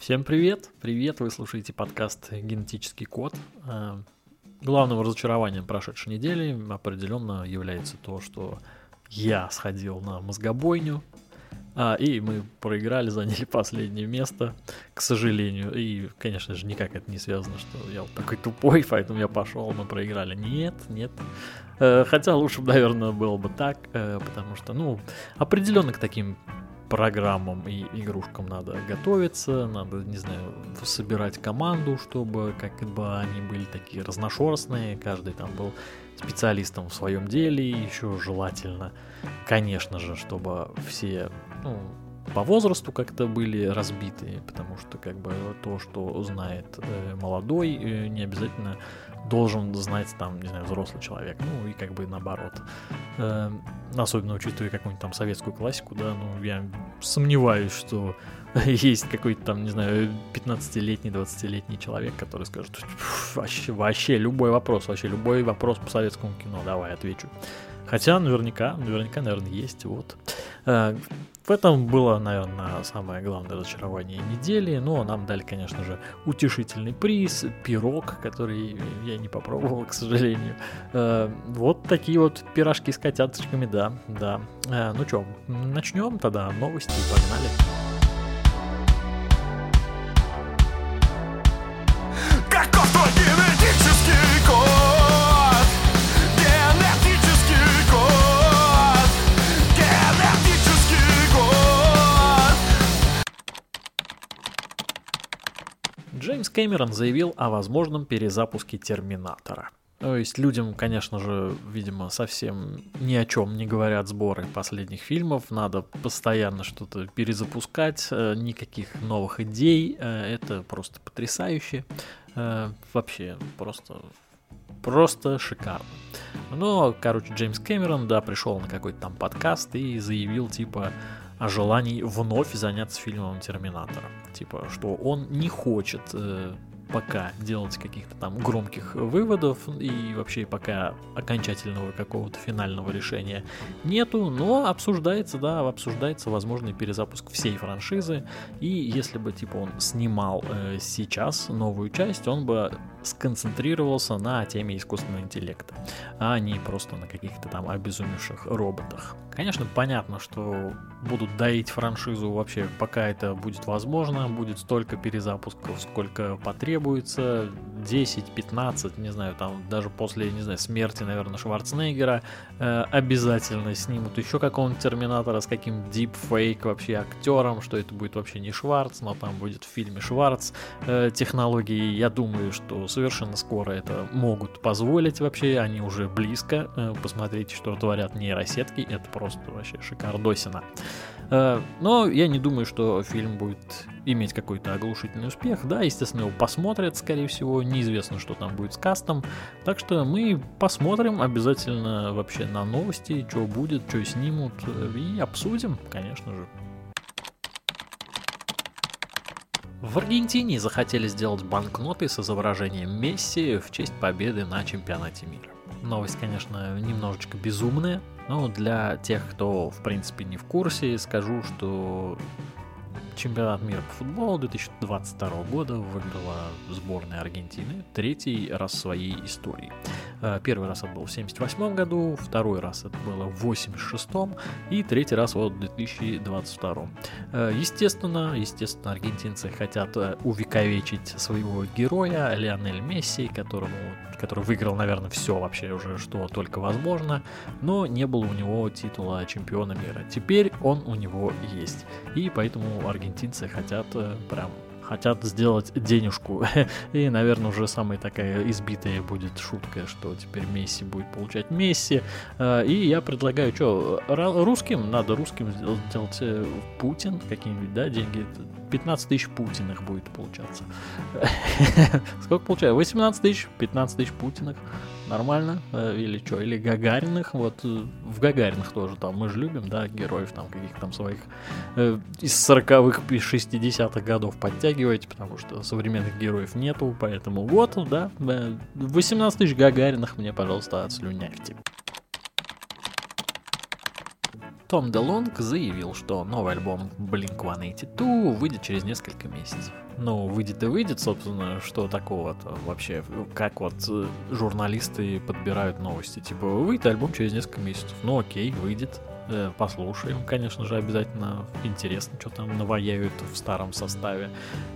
Всем привет! Привет! Вы слушаете подкаст «Генетический код». Э, главным разочарованием прошедшей недели определенно является то, что я сходил на мозгобойню, а, и мы проиграли, заняли последнее место, к сожалению. И, конечно же, никак это не связано, что я вот такой тупой, поэтому я пошел, мы проиграли. Нет, нет. Э, хотя лучше, наверное, было бы так, э, потому что, ну, определенно к таким программам и игрушкам надо готовиться, надо, не знаю, собирать команду, чтобы как бы они были такие разношерстные, каждый там был специалистом в своем деле, еще желательно, конечно же, чтобы все ну, по возрасту как-то были разбиты, потому что как бы то, что знает э, молодой, э, не обязательно должен знать там, не знаю, взрослый человек, ну и как бы наоборот. Э, особенно учитывая какую-нибудь там советскую классику, да, ну я сомневаюсь, что есть какой-то там, не знаю, 15-летний, 20-летний человек, который скажет, вообще, вообще любой вопрос, вообще любой вопрос по советскому кино, давай отвечу. Хотя наверняка, наверняка, наверное, есть, вот. Э, в этом было, наверное, самое главное разочарование недели, но нам дали, конечно же, утешительный приз, пирог, который я не попробовал, к сожалению. Э, вот такие вот пирожки с котяточками, да, да. Э, ну что, начнем тогда новости, погнали. Джеймс Кэмерон заявил о возможном перезапуске Терминатора. То есть людям, конечно же, видимо, совсем ни о чем не говорят сборы последних фильмов. Надо постоянно что-то перезапускать, э, никаких новых идей. Э, это просто потрясающе. Э, вообще просто просто шикарно. Но, короче, Джеймс Кэмерон, да, пришел на какой-то там подкаст и заявил, типа, о желании вновь заняться фильмом Терминатора. Типа, что он не хочет э, пока делать каких-то там громких выводов и вообще пока окончательного какого-то финального решения нету, но обсуждается, да, обсуждается возможный перезапуск всей франшизы, и если бы, типа, он снимал э, сейчас новую часть, он бы сконцентрировался на теме искусственного интеллекта, а не просто на каких-то там обезумевших роботах. Конечно, понятно, что будут доить франшизу вообще, пока это будет возможно, будет столько перезапусков, сколько потребуется, 10, 15, не знаю, там даже после, не знаю, смерти, наверное, Шварценеггера э, обязательно снимут еще какого-нибудь Терминатора с каким дипфейк вообще актером, что это будет вообще не Шварц, но там будет в фильме Шварц э, технологии. Я думаю, что совершенно скоро это могут позволить вообще, они уже близко. Э, посмотрите, что творят нейросетки, это просто вообще шикардосина. Э, но я не думаю, что фильм будет иметь какой-то оглушительный успех. Да, естественно, его посмотрят, скорее всего, неизвестно, что там будет с кастом. Так что мы посмотрим обязательно вообще на новости, что будет, что снимут, э, и обсудим, конечно же. В Аргентине захотели сделать банкноты с изображением Месси в честь победы на чемпионате мира. Новость, конечно, немножечко безумная, но для тех, кто, в принципе, не в курсе, скажу, что чемпионат мира по футболу 2022 года выиграла сборная Аргентины третий раз в своей истории. Э, первый раз это был в 1978 году, второй раз это было в 1986 и третий раз вот в 2022. Э, естественно, естественно, аргентинцы хотят э, увековечить своего героя Лионель Месси, которому который выиграл, наверное, все вообще уже, что только возможно, но не было у него титула чемпиона мира. Теперь он у него есть. И поэтому аргентинцы хотят прям хотят сделать денежку. И, наверное, уже самая такая избитая будет шутка, что теперь Месси будет получать Месси. А, и я предлагаю, что, русским, надо русским сделать, э, Путин какие-нибудь, да, деньги. 15 тысяч Путиных будет получаться. Сколько получается? 18 тысяч, 15 тысяч Путиных нормально, э, или что, или Гагариных, вот э, в Гагариных тоже там, мы же любим, да, героев там каких-то там своих э, из 40-х и 60-х годов подтягивать, потому что современных героев нету, поэтому вот, да, 18 тысяч Гагариных мне, пожалуйста, отслюнявьте. Том DeLonge заявил, что новый альбом Blink-182 выйдет через несколько месяцев. Ну, выйдет и выйдет, собственно, что такого-то вообще? Как вот э, журналисты подбирают новости? Типа, выйдет альбом через несколько месяцев. Ну, окей, выйдет. Э, послушаем, конечно же, обязательно. Интересно, что там наваяют в старом составе.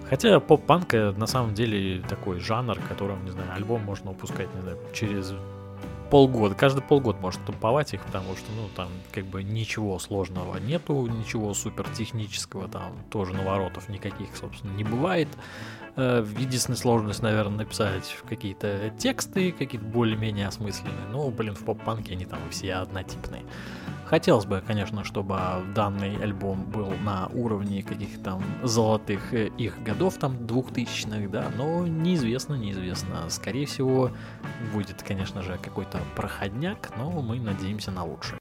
Хотя поп-панк на самом деле такой жанр, которым, не знаю, альбом можно выпускать, не знаю, через полгода, каждый полгода может тумповать их, потому что, ну, там, как бы ничего сложного нету, ничего супер технического, там, тоже наворотов никаких, собственно, не бывает. Э, единственная сложность, наверное, написать какие-то тексты, какие-то более-менее осмысленные. Ну, блин, в поп-панке они там все однотипные. Хотелось бы, конечно, чтобы данный альбом был на уровне каких-то там золотых э, их годов, там, двухтысячных, да, но неизвестно, неизвестно. Скорее всего, будет, конечно же, какой-то проходняк, но мы надеемся на лучшее.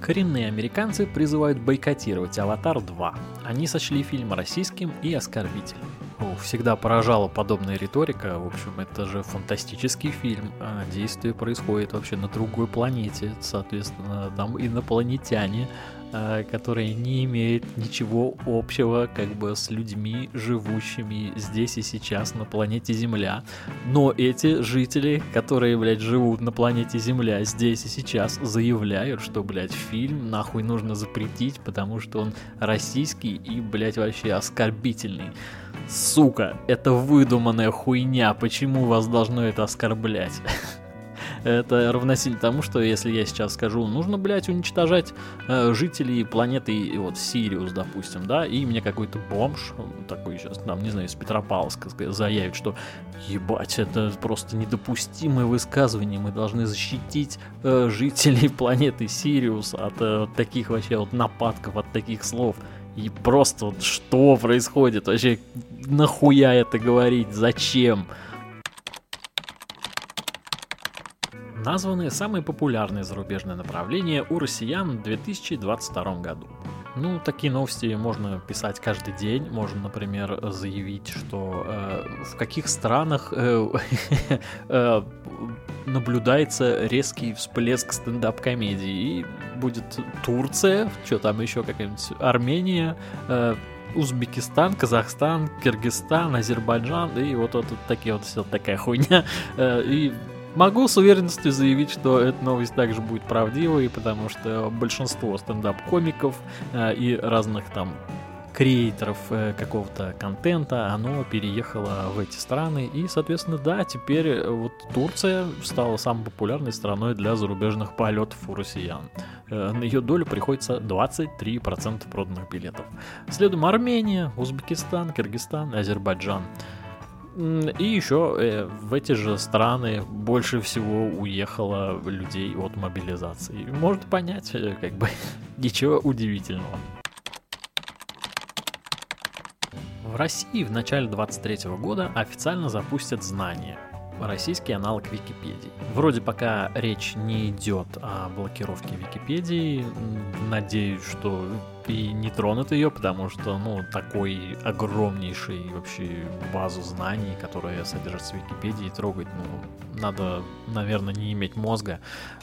Коренные американцы призывают бойкотировать «Аватар 2». Они сочли фильм российским и оскорбительным. Всегда поражала подобная риторика. В общем, это же фантастический фильм. А действие происходит вообще на другой планете. Соответственно, там инопланетяне которые не имеют ничего общего как бы с людьми, живущими здесь и сейчас на планете Земля. Но эти жители, которые, блядь, живут на планете Земля здесь и сейчас, заявляют, что, блядь, фильм нахуй нужно запретить, потому что он российский и, блядь, вообще оскорбительный. Сука, это выдуманная хуйня, почему вас должно это оскорблять? Это равносильно тому, что если я сейчас скажу, нужно, блядь, уничтожать э, жителей планеты, вот, Сириус, допустим, да, и мне какой-то бомж, такой сейчас, там, не знаю, из Петропавловска заявит, что, ебать, это просто недопустимое высказывание, мы должны защитить э, жителей планеты Сириус от э, таких вообще вот нападков, от таких слов. И просто вот что происходит? Вообще, нахуя это говорить? Зачем? Названы самые популярные зарубежные направления у россиян в 2022 году. Ну, такие новости можно писать каждый день. Можно, например, заявить, что э, в каких странах э, э, наблюдается резкий всплеск стендап-комедии. И будет Турция, что там еще какая-нибудь Армения, э, Узбекистан, Казахстан, Киргизстан, Азербайджан и вот, вот, вот такие вот все такая хуйня. Э, и Могу с уверенностью заявить, что эта новость также будет правдивой, потому что большинство стендап-комиков э, и разных там креаторов э, какого-то контента, оно переехало в эти страны. И, соответственно, да, теперь э, вот Турция стала самой популярной страной для зарубежных полетов у россиян. Э, на ее долю приходится 23% проданных билетов. Следом Армения, Узбекистан, Кыргызстан, Азербайджан. И еще э, в эти же страны больше всего уехало людей от мобилизации. Можно понять, э, как бы ничего удивительного. В России в начале 23 года официально запустят знания. Российский аналог Википедии. Вроде пока речь не идет о блокировке Википедии. Надеюсь, что и не тронут ее, потому что, ну, такой огромнейший вообще базу знаний, которая содержится в Википедии, трогать, ну, надо, наверное, не иметь мозга.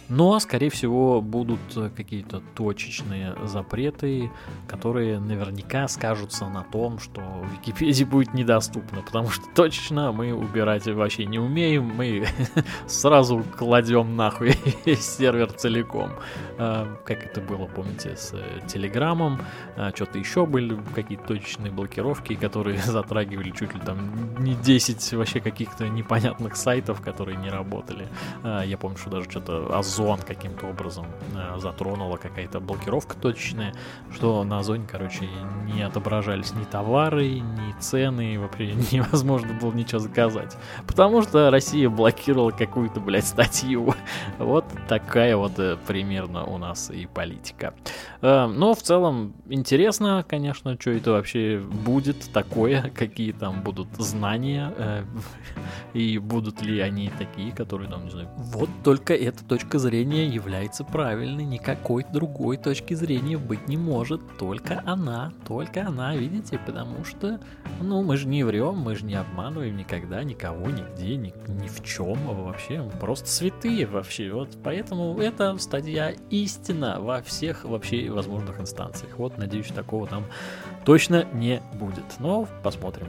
Но, скорее всего, будут какие-то точечные запреты, которые наверняка скажутся на том, что Википедия будет недоступна, потому что точечно мы убирать вообще не умеем, мы сразу кладем нахуй сервер целиком. А, как это было, помните, с Телеграмом, а, что-то еще были какие-то точечные блокировки, которые затрагивали чуть ли там не 10 вообще каких-то непонятных сайтов, которые не работали. А, я помню, что даже что-то Озон каким-то образом а, затронула какая-то блокировка точечная, что на Озоне, короче, не отображались ни товары, ни цены, вообще невозможно было ничего заказать. Потому что Россия блокировала какую-то, блядь, статью. Вот такая вот э, примерно у нас и политика. Но в целом интересно, конечно, что это вообще будет такое, какие там будут знания, э, и будут ли они такие, которые там, не знаю. Вот только эта точка зрения является правильной, никакой другой точки зрения быть не может, только она, только она, видите, потому что, ну, мы же не врем, мы же не обманываем никогда, никого, нигде, ни, ни в чем вообще, просто святые вообще, вот поэтому эта стадия истина во всех вообще возможных инстанциях. Вот, надеюсь, такого там точно не будет. Но посмотрим.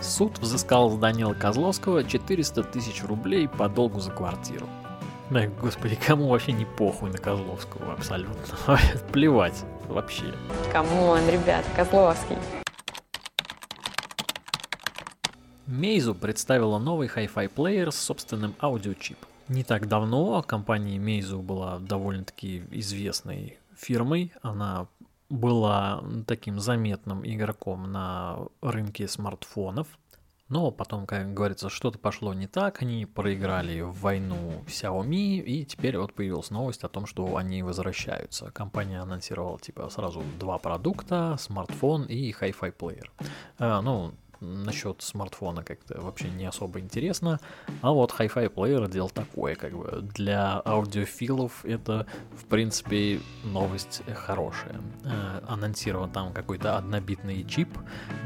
Суд взыскал с Данила Козловского 400 тысяч рублей по долгу за квартиру. Да, господи, кому вообще не похуй на Козловского абсолютно. Плевать вообще. Come on, ребят, Козловский. Meizu представила новый Hi-Fi плеер с собственным аудиочипом. Не так давно компания Meizu была довольно-таки известной фирмой. Она была таким заметным игроком на рынке смартфонов. Но потом, как говорится, что-то пошло не так, они проиграли в войну Xiaomi, и теперь вот появилась новость о том, что они возвращаются. Компания анонсировала типа сразу два продукта, смартфон и Hi-Fi плеер. А, ну, насчет смартфона как-то вообще не особо интересно. А вот Hi-Fi плеер делал такое, как бы для аудиофилов это, в принципе, новость хорошая. Э, анонсирован там какой-то однобитный чип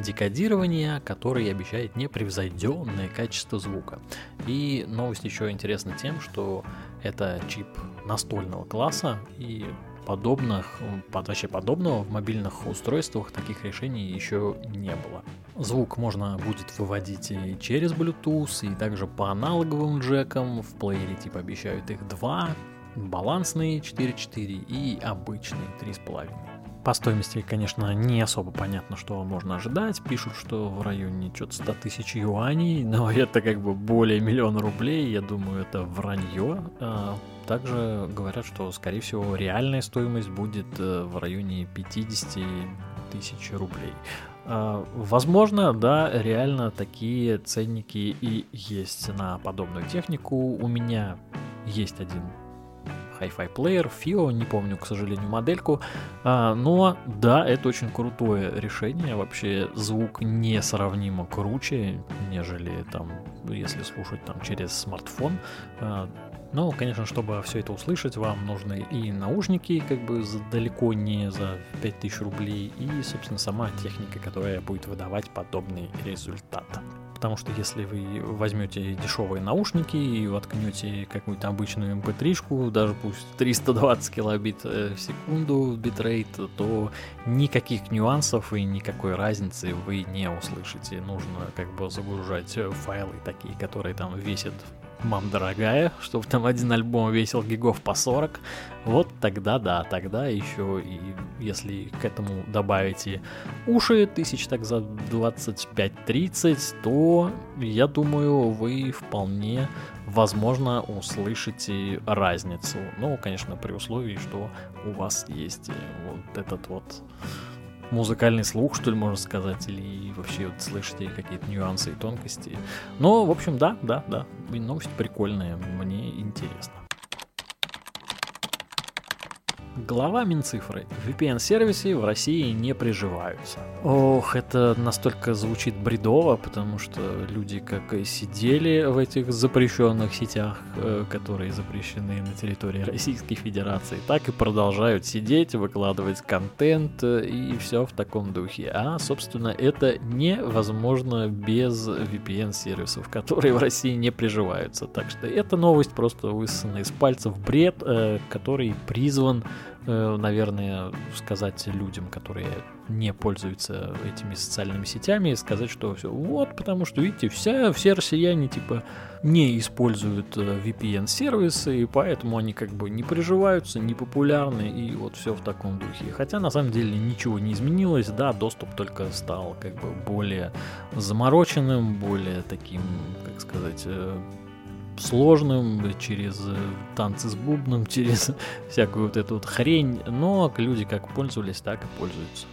декодирования, который обещает непревзойденное качество звука. И новость еще интересна тем, что это чип настольного класса, и подобных, вообще подобного в мобильных устройствах таких решений еще не было. Звук можно будет выводить и через Bluetooth, и также по аналоговым джекам. В плеере типа обещают их два, балансные 4.4 и обычные 3.5. По стоимости, конечно, не особо понятно, что можно ожидать. Пишут, что в районе что-то 100 тысяч юаней, но это как бы более миллиона рублей. Я думаю, это вранье. А, также говорят, что, скорее всего, реальная стоимость будет э, в районе 50 тысяч рублей. А, возможно, да, реально такие ценники и есть на подобную технику. У меня есть один Hi-Fi плеер, FIO, не помню, к сожалению, модельку. А, но да, это очень крутое решение. Вообще звук несравнимо круче, нежели там, если слушать там через смартфон. А, но, конечно, чтобы все это услышать, вам нужны и наушники, как бы далеко не за 5000 рублей, и, собственно, сама техника, которая будет выдавать подобный результат. Потому что если вы возьмете дешевые наушники и воткнете какую-то обычную mp3-шку, эм даже пусть 320 килобит э, в секунду битрейт, то никаких нюансов и никакой разницы вы не услышите. Нужно как бы загружать файлы такие, которые там весят мам дорогая, чтобы там один альбом весил гигов по 40, вот тогда да, тогда еще и если к этому добавите уши тысяч так за 25-30, то я думаю, вы вполне возможно услышите разницу. Ну, конечно, при условии, что у вас есть вот этот вот музыкальный слух, что ли, можно сказать, или вообще вот слышите какие-то нюансы и тонкости. Но, в общем, да, да, да, новость прикольная, мне интересно. Глава Минцифры. VPN-сервисы в России не приживаются. Ох, это настолько звучит бредово, потому что люди как и сидели в этих запрещенных сетях, э, которые запрещены на территории Российской Федерации, так и продолжают сидеть, выкладывать контент э, и все в таком духе. А, собственно, это невозможно без VPN-сервисов, которые в России не приживаются. Так что эта новость просто высосана из пальцев бред, э, который призван наверное, сказать людям, которые не пользуются этими социальными сетями, сказать, что все, вот, потому что, видите, вся, все россияне, типа, не используют э, VPN-сервисы, и поэтому они как бы не приживаются, не популярны, и вот все в таком духе. Хотя, на самом деле, ничего не изменилось, да, доступ только стал как бы более замороченным, более таким, как сказать, э, сложным, через э, танцы с бубном, через всякую вот эту вот хрень, но люди как пользовались, так и пользуются.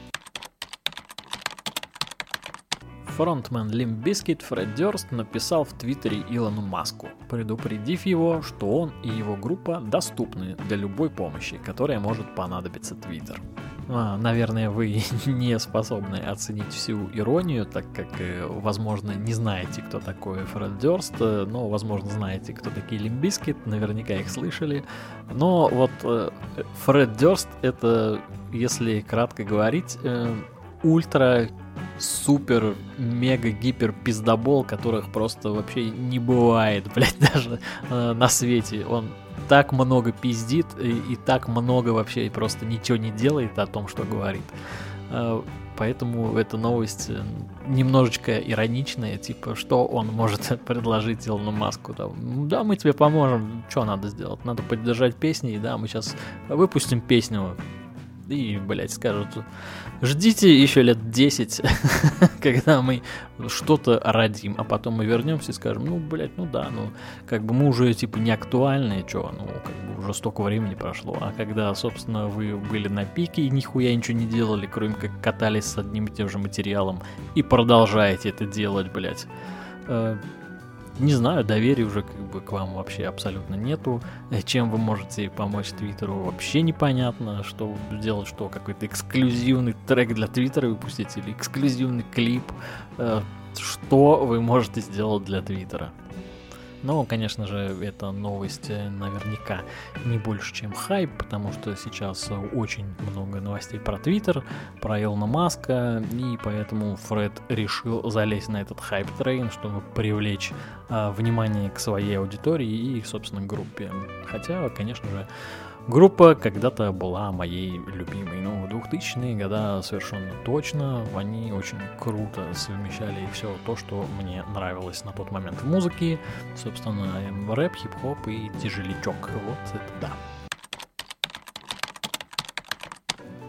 фронтмен Limp Bizkit Фред Дёрст написал в Твиттере Илону Маску, предупредив его, что он и его группа доступны для любой помощи, которая может понадобиться Твиттер. А, наверное, вы не способны оценить всю иронию, так как, э, возможно, не знаете, кто такой Фред Дёрст, э, но, возможно, знаете, кто такие Limp Bizkit, наверняка их слышали. Но вот э, Фред Дёрст — это, если кратко говорить, ультра супер, мега, гипер пиздобол, которых просто вообще не бывает, блядь, даже э, на свете. Он так много пиздит и, и так много вообще просто ничего не делает о том, что говорит. Э, поэтому эта новость э, немножечко ироничная, типа, что он может предложить Илону Маску. Да, да мы тебе поможем, что надо сделать? Надо поддержать песни, да, мы сейчас выпустим песню, и, блядь, скажут, ждите еще лет 10, когда мы что-то родим, а потом мы вернемся и скажем, ну, блядь, ну да, ну, как бы мы уже, типа, не актуальные, что, ну, как бы уже столько времени прошло, а когда, собственно, вы были на пике и нихуя ничего не делали, кроме как катались с одним и тем же материалом, и продолжаете это делать, блядь, э, не знаю, доверия уже как бы к вам вообще абсолютно нету. Э, чем вы можете помочь Твиттеру, вообще непонятно. Что сделать, что какой-то эксклюзивный трек для Твиттера выпустить или эксклюзивный клип. Э, что вы можете сделать для Твиттера? Но, конечно же, эта новость э, наверняка не больше, чем хайп, потому что сейчас очень много новостей про Твиттер, про Илона Маска, и поэтому Фред решил залезть на этот hype train, чтобы привлечь а, внимание к своей аудитории и, собственно, группе. Хотя, конечно же, Группа когда-то была моей любимой, но в 2000-е годы совершенно точно они очень круто совмещали все то, что мне нравилось на тот момент в музыке, собственно, рэп, хип-хоп и тяжелячок. Вот это да.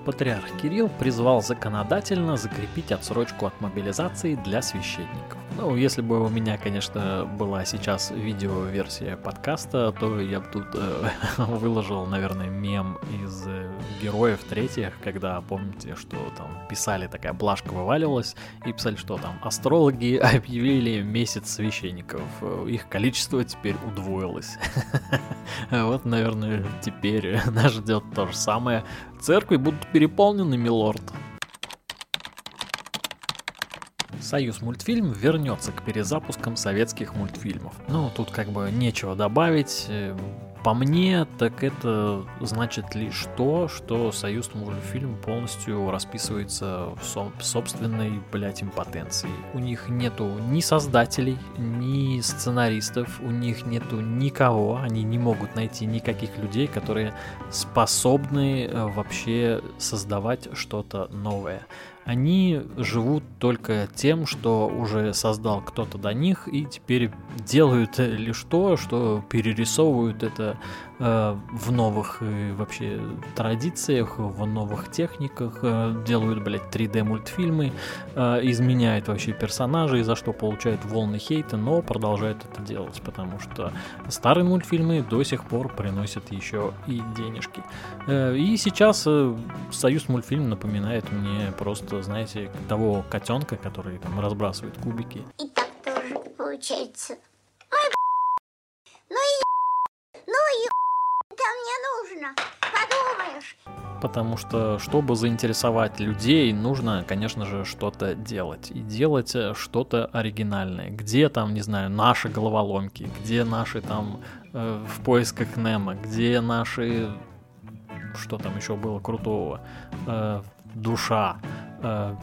Патриарх Кирилл призвал законодательно закрепить отсрочку от мобилизации для священников. Ну, если бы у меня, конечно, была сейчас видеоверсия подкаста, то я бы тут э, выложил, наверное, мем из э, героев третьих, когда, помните, что там писали, такая блажка вываливалась, и писали, что там астрологи объявили месяц священников, их количество теперь удвоилось. Вот, наверное, теперь нас ждет то же самое. Церкви будут переполнены, милорд. Союз мультфильм вернется к перезапускам советских мультфильмов. Ну, тут как бы нечего добавить. Э, по мне, так это значит лишь то, что Союз мультфильм полностью расписывается в со- собственной, блядь, импотенции. У них нету ни создателей, ни сценаристов, у них нету никого, они не могут найти никаких людей, которые способны э, вообще создавать что-то новое они живут только тем, что уже создал кто-то до них, и теперь делают лишь то, что перерисовывают это в новых э, вообще традициях, в новых техниках, э, делают, блядь, 3D мультфильмы, изменяют вообще персонажей, за что получают волны хейта, но продолжают это делать, потому что старые мультфильмы до сих пор приносят еще и денежки. И сейчас Союз мультфильм напоминает мне просто, знаете, того котенка, который там разбрасывает кубики. И так тоже получается. Ой, ну и мне нужно, подумаешь. Потому что, чтобы заинтересовать людей, нужно, конечно же, что-то делать. И делать э, что-то оригинальное. Где там, не знаю, наши головоломки, где наши там э, в поисках Немо, где наши... Что там еще было крутого? Э, душа. Э,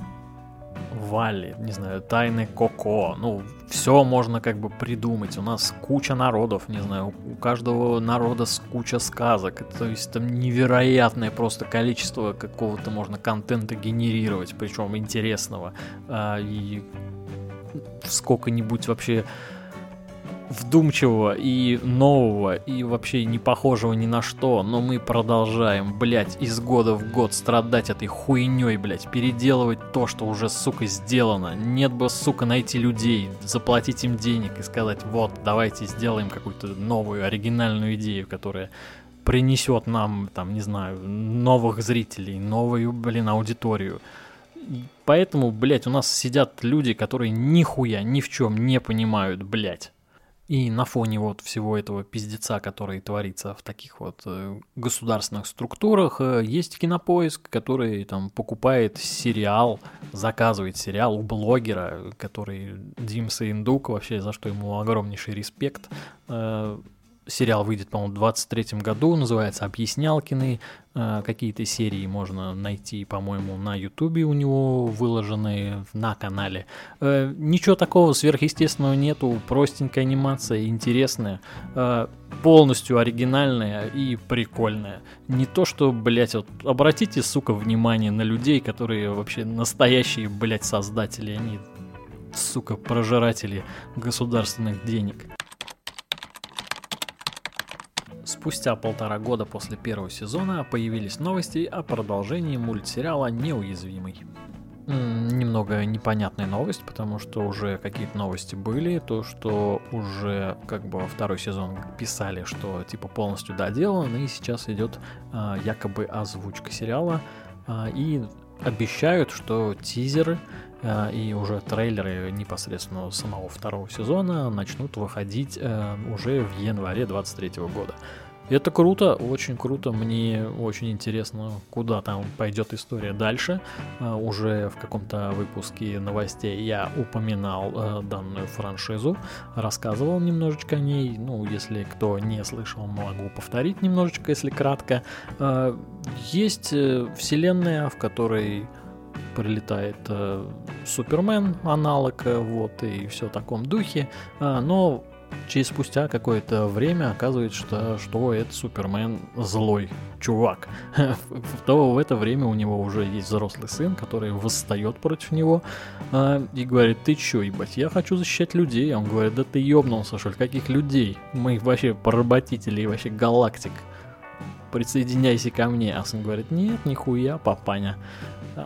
Вали, не знаю, Тайны Коко. Ну, все можно как бы придумать. У нас куча народов, не знаю, у каждого народа куча сказок. То есть там невероятное просто количество какого-то можно контента генерировать, причем интересного. А, и сколько-нибудь вообще вдумчивого и нового, и вообще не похожего ни на что, но мы продолжаем, блять, из года в год страдать этой хуйней, блять, переделывать то, что уже, сука, сделано. Нет бы, сука, найти людей, заплатить им денег и сказать, вот, давайте сделаем какую-то новую, оригинальную идею, которая принесет нам, там, не знаю, новых зрителей, новую, блин, аудиторию Поэтому, блядь, у нас сидят люди, которые нихуя ни в чем не понимают, блядь. И на фоне вот всего этого пиздеца, который творится в таких вот э, государственных структурах, э, есть кинопоиск, который там покупает сериал, заказывает сериал у блогера, который Димса Индук, вообще за что ему огромнейший респект, э, сериал выйдет, по-моему, в 23 году, называется «Объяснялкины». Э, какие-то серии можно найти, по-моему, на Ютубе у него выложенные на канале. Э, ничего такого сверхъестественного нету, простенькая анимация, интересная, э, полностью оригинальная и прикольная. Не то, что, блядь, вот обратите, сука, внимание на людей, которые вообще настоящие, блядь, создатели, они, сука, прожиратели государственных денег. Спустя полтора года после первого сезона появились новости о продолжении мультсериала «Неуязвимый». Немного непонятная новость, потому что уже какие-то новости были, то, что уже как бы второй сезон писали, что типа полностью доделан, и сейчас идет а, якобы озвучка сериала, а, и обещают, что тизеры а, и уже трейлеры непосредственно самого второго сезона начнут выходить а, уже в январе 23 года. Это круто, очень круто. Мне очень интересно, куда там пойдет история дальше. Uh, уже в каком-то выпуске новостей я упоминал uh, данную франшизу, рассказывал немножечко о ней. Ну, если кто не слышал, могу повторить немножечко, если кратко. Uh, есть э, вселенная, в которой прилетает э, Супермен, аналог, э, вот, и все в таком духе, э, но через спустя какое-то время оказывается, что, что это Супермен злой чувак. То в это время у него уже есть взрослый сын, который восстает против него э, и говорит, ты чё, ебать, я хочу защищать людей. А он говорит, да ты ёбнулся, что ли, каких людей? Мы вообще поработители, вообще галактик. Присоединяйся ко мне. А сын говорит, нет, нихуя, папаня.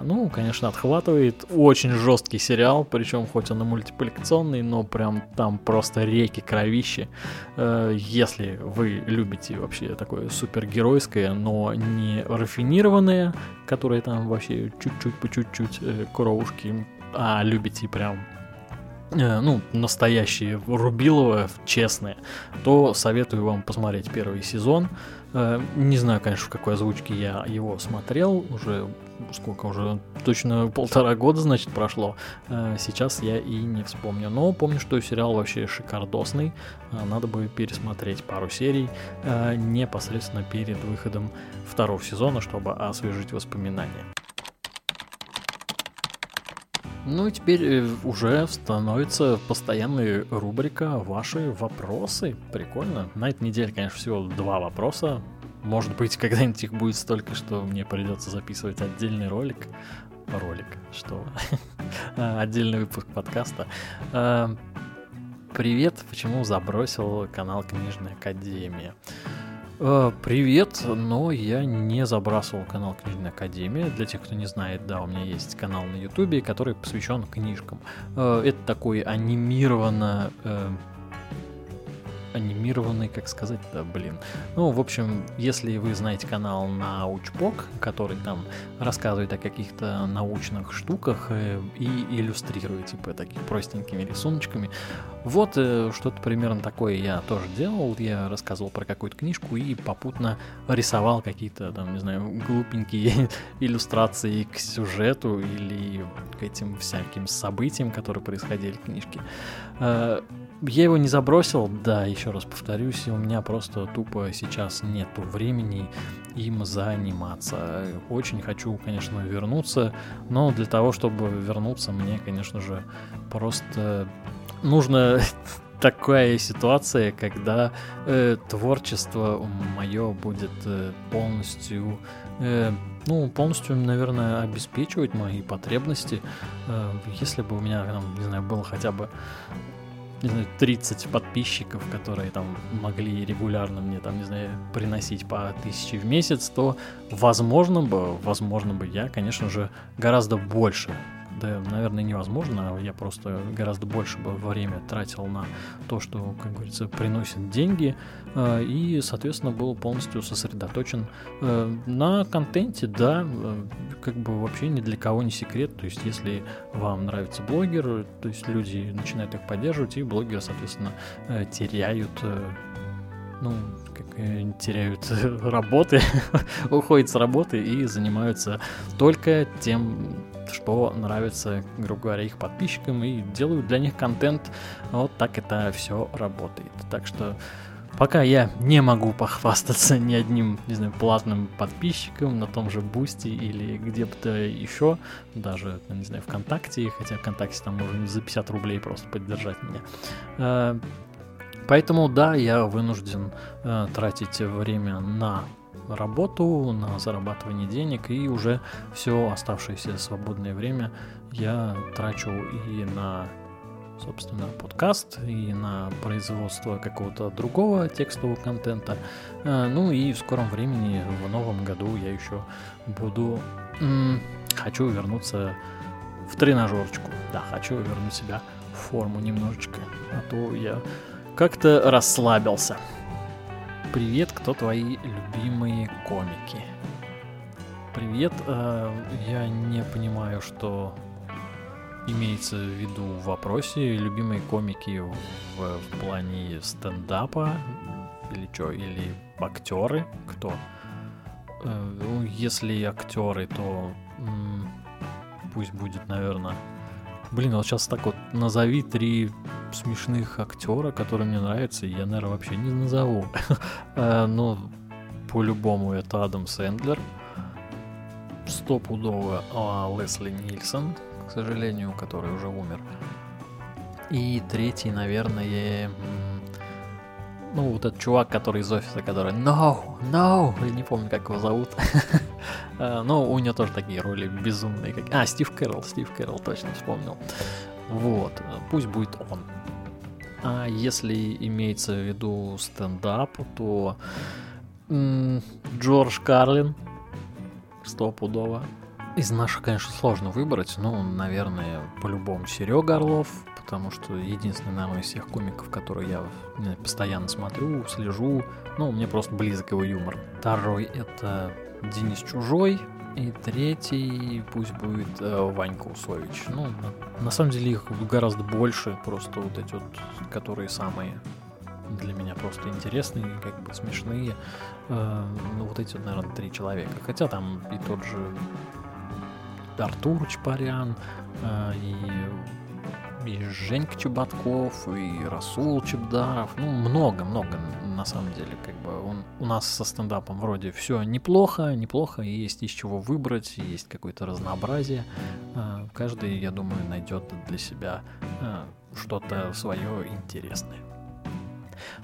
Ну, конечно, отхватывает. Очень жесткий сериал, причем хоть он и мультипликационный, но прям там просто реки кровищи. Э, если вы любите вообще такое супергеройское, но не рафинированное, которое там вообще чуть-чуть по чуть-чуть э, кровушки, а любите прям э, ну, настоящие Рубилова, честные, то советую вам посмотреть первый сезон. Не знаю, конечно, в какой озвучке я его смотрел, уже сколько уже, точно полтора года, значит, прошло. Э, сейчас я и не вспомню. Но помню, что сериал вообще шикардосный. Э, надо бы пересмотреть пару серий э, непосредственно перед выходом второго сезона, чтобы освежить воспоминания. Ну и теперь уже становится постоянной рубрика «Ваши вопросы». Прикольно. На этой неделе, конечно, всего два вопроса. Может быть, когда-нибудь их будет столько, что мне придется записывать отдельный ролик. Ролик, что? Отдельный выпуск подкаста. А, привет, почему забросил канал Книжная Академия? А, привет, но я не забрасывал канал Книжная Академия. Для тех, кто не знает, да, у меня есть канал на Ютубе, который посвящен книжкам. А, это такой анимированно э, анимированный, как сказать-то, блин. Ну, в общем, если вы знаете канал Научпок, который там рассказывает о каких-то научных штуках э, и иллюстрирует, типа, такими простенькими рисуночками, вот э, что-то примерно такое я тоже делал. Я рассказывал про какую-то книжку и попутно рисовал какие-то, там, не знаю, глупенькие иллюстрации к сюжету или к этим всяким событиям, которые происходили в книжке. Я его не забросил, да, еще раз повторюсь, у меня просто тупо сейчас нету времени им заниматься. Очень хочу, конечно, вернуться, но для того, чтобы вернуться, мне, конечно же, просто нужно такая ситуация, когда э, творчество мое будет э, полностью, э, ну, полностью, наверное, обеспечивать мои потребности. Э, если бы у меня, не знаю, было хотя бы не знаю, 30 подписчиков, которые там могли регулярно мне там, не знаю, приносить по тысяче в месяц, то возможно бы, возможно бы я, конечно же, гораздо больше да, наверное, невозможно. Я просто гораздо больше бы время тратил на то, что, как говорится, приносит деньги, э, и, соответственно, был полностью сосредоточен э, на контенте, да, э, как бы вообще ни для кого не секрет. То есть, если вам нравится блогер, то есть люди начинают их поддерживать, и блогеры, соответственно, теряют ну, теряют работы, уходят с работы и занимаются только тем, что нравится, грубо говоря, их подписчикам и делают для них контент. Вот так это все работает. Так что Пока я не могу похвастаться ни одним, не знаю, платным подписчиком на том же Бусти или где-то еще, даже, не знаю, ВКонтакте, хотя ВКонтакте там можно за 50 рублей просто поддержать меня. Э, поэтому, да, я вынужден э, тратить время на работу, на зарабатывание денег, и уже все оставшееся свободное время я трачу и на собственно, подкаст и на производство какого-то другого текстового контента. А, ну и в скором времени, в новом году, я еще буду... хочу вернуться в тренажерочку. Да, хочу вернуть себя в форму немножечко, а то я как-то расслабился. Привет, кто твои любимые комики? Привет, э, я не понимаю, что имеется в виду в вопросе любимые комики в, в плане стендапа или что, или актеры, кто? Э, ну, если актеры, то м- пусть будет, наверное. Блин, вот сейчас так вот назови три смешных актера, которые мне нравятся, и я, наверное, вообще не назову. Э, но по-любому это Адам Сэндлер. Стопудово а, Лесли Нильсон, к сожалению, который уже умер. И третий, наверное, ну, вот этот чувак, который из офиса, который No, no, не помню, как его зовут. А, но у него тоже такие роли безумные. Как... А, Стив Кэрролл, Стив Кэрролл, точно вспомнил. Вот, пусть будет он. А если имеется в виду стендап, то Джордж Карлин стопудово. Из наших, конечно, сложно выбрать, но, наверное, по-любому Серега Орлов, потому что единственный, наверное, из всех комиков, которые я постоянно смотрю, слежу, ну, мне просто близок его юмор. Второй — это Денис Чужой, и третий пусть будет э, Ванька Усович. Ну, на, на самом деле их гораздо больше, просто вот эти вот, которые самые для меня просто интересные, как бы смешные. Э, ну, вот эти вот, наверное, три человека. Хотя там и тот же Артур Чапарян, э, и, и Женька Чеботков, и Расул Чебдаров. Ну, много-много, на самом деле. Как бы он, у нас со стендапом вроде все неплохо, неплохо, и есть из чего выбрать, есть какое-то разнообразие. Э, каждый, я думаю, найдет для себя э, что-то свое интересное.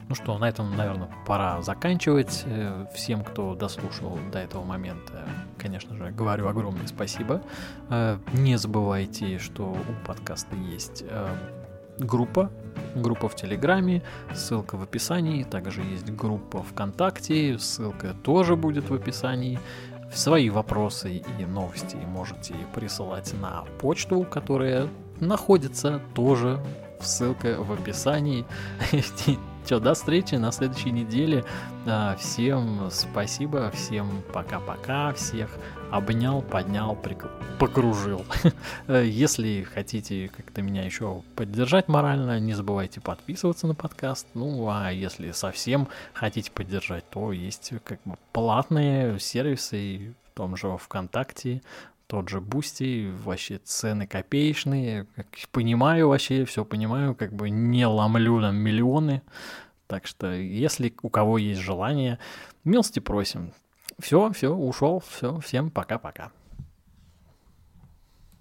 Ну что, на этом, наверное, пора заканчивать. Э, всем, кто дослушал до этого момента, конечно же, говорю огромное спасибо. Э, не забывайте, что у подкаста есть э, группа, группа в Телеграме, ссылка в описании, также есть группа ВКонтакте, ссылка тоже будет в описании. Свои вопросы и новости можете присылать на почту, которая находится тоже ссылка в описании. Все, до встречи на следующей неделе. Всем спасибо, всем пока-пока, всех обнял, поднял, покружил. Если хотите как-то меня еще поддержать морально, не забывайте подписываться на подкаст. Ну, а если совсем хотите поддержать, то есть как бы платные сервисы в том же ВКонтакте, тот же Бусти, вообще цены копеечные, понимаю вообще, все понимаю, как бы не ломлю там миллионы, так что если у кого есть желание, милости просим. Все, все, ушел, все, всем пока-пока.